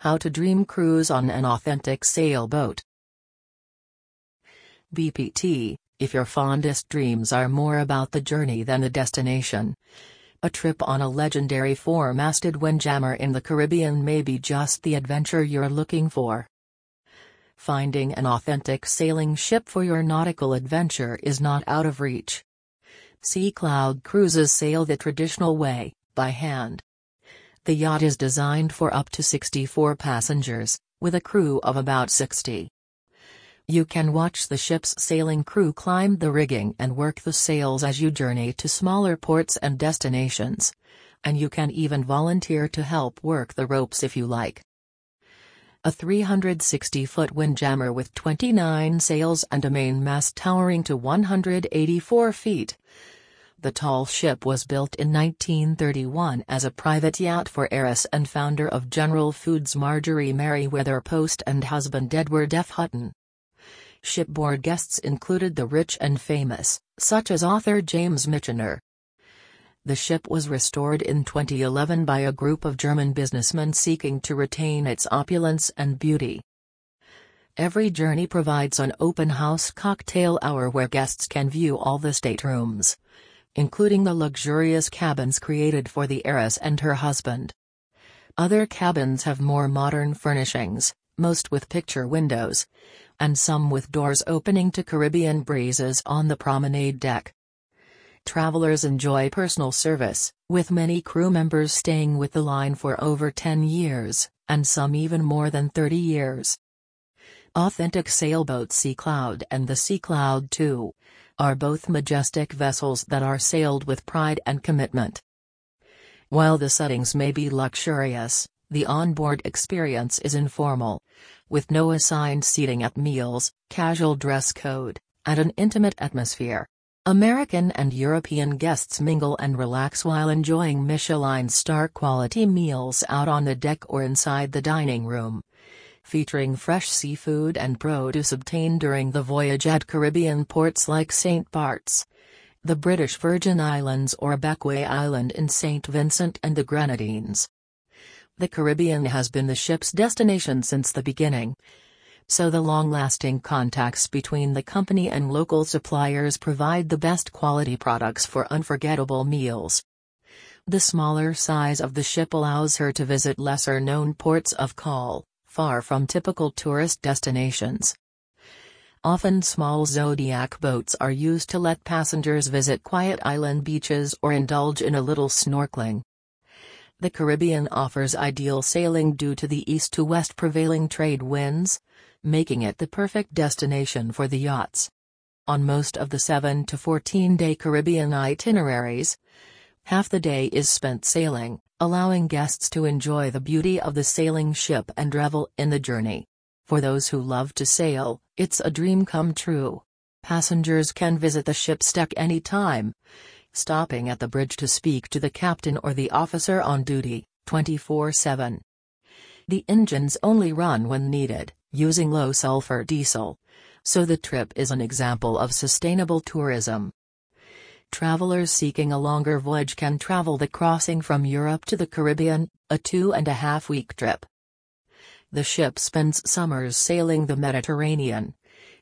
How to Dream Cruise on an Authentic Sailboat. BPT, if your fondest dreams are more about the journey than the destination. A trip on a legendary four-masted windjammer in the Caribbean may be just the adventure you're looking for. Finding an authentic sailing ship for your nautical adventure is not out of reach. Sea Cloud Cruises sail the traditional way, by hand. The yacht is designed for up to 64 passengers, with a crew of about 60. You can watch the ship's sailing crew climb the rigging and work the sails as you journey to smaller ports and destinations. And you can even volunteer to help work the ropes if you like. A 360-foot windjammer with 29 sails and a mainmast towering to 184 feet. The tall ship was built in 1931 as a private yacht for heiress and founder of General Foods Marjorie Merriweather Post and husband Edward F. Hutton. Shipboard guests included the rich and famous, such as author James Michener. The ship was restored in 2011 by a group of German businessmen seeking to retain its opulence and beauty. Every journey provides an open house cocktail hour where guests can view all the staterooms including the luxurious cabins created for the heiress and her husband. Other cabins have more modern furnishings, most with picture windows, and some with doors opening to Caribbean breezes on the promenade deck. Travelers enjoy personal service, with many crew members staying with the line for over 10 years, and some even more than 30 years. Authentic sailboat Sea Cloud and the Sea Cloud 2 are both majestic vessels that are sailed with pride and commitment. While the settings may be luxurious, the onboard experience is informal, with no assigned seating at meals, casual dress code, and an intimate atmosphere. American and European guests mingle and relax while enjoying Michelin star quality meals out on the deck or inside the dining room featuring fresh seafood and produce obtained during the voyage at Caribbean ports like St. Bart's, the British Virgin Islands or Bequia Island in St. Vincent and the Grenadines. The Caribbean has been the ship's destination since the beginning. So the long-lasting contacts between the company and local suppliers provide the best quality products for unforgettable meals. The smaller size of the ship allows her to visit lesser-known ports of call far from typical tourist destinations. Often small Zodiac boats are used to let passengers visit quiet island beaches or indulge in a little snorkeling. The Caribbean offers ideal sailing due to the east to west prevailing trade winds, making it the perfect destination for the yachts. On most of the 7 to 14 day Caribbean itineraries, half the day is spent sailing, allowing guests to enjoy the beauty of the sailing ship and revel in the journey. For those who love to sail, it's a dream come true. Passengers can visit the ship's deck anytime, stopping at the bridge to speak to the captain or the officer on duty, 24 7. The engines only run when needed, using low sulfur diesel. So the trip is an example of sustainable tourism. Travelers seeking a longer voyage can travel the crossing from Europe to the Caribbean, a two and a half week trip. The ship spends summers sailing the Mediterranean.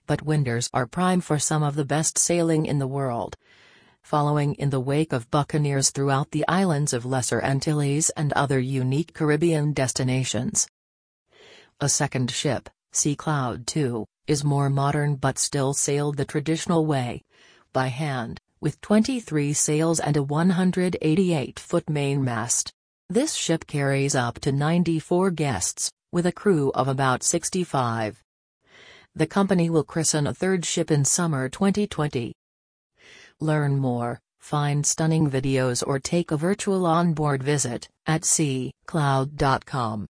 But winters are prime for some of the best sailing in the world. Following in the wake of buccaneers throughout the islands of Lesser Antilles and other unique Caribbean destinations. A second ship, Sea Cloud 2, is more modern but still sailed the traditional way. By hand with 23 sails and a 188-foot mainmast. This ship carries up to 94 guests, with a crew of about 65. The company will christen a third ship in summer 2020. Learn more, find stunning videos or take a virtual onboard visit at seacloud.com.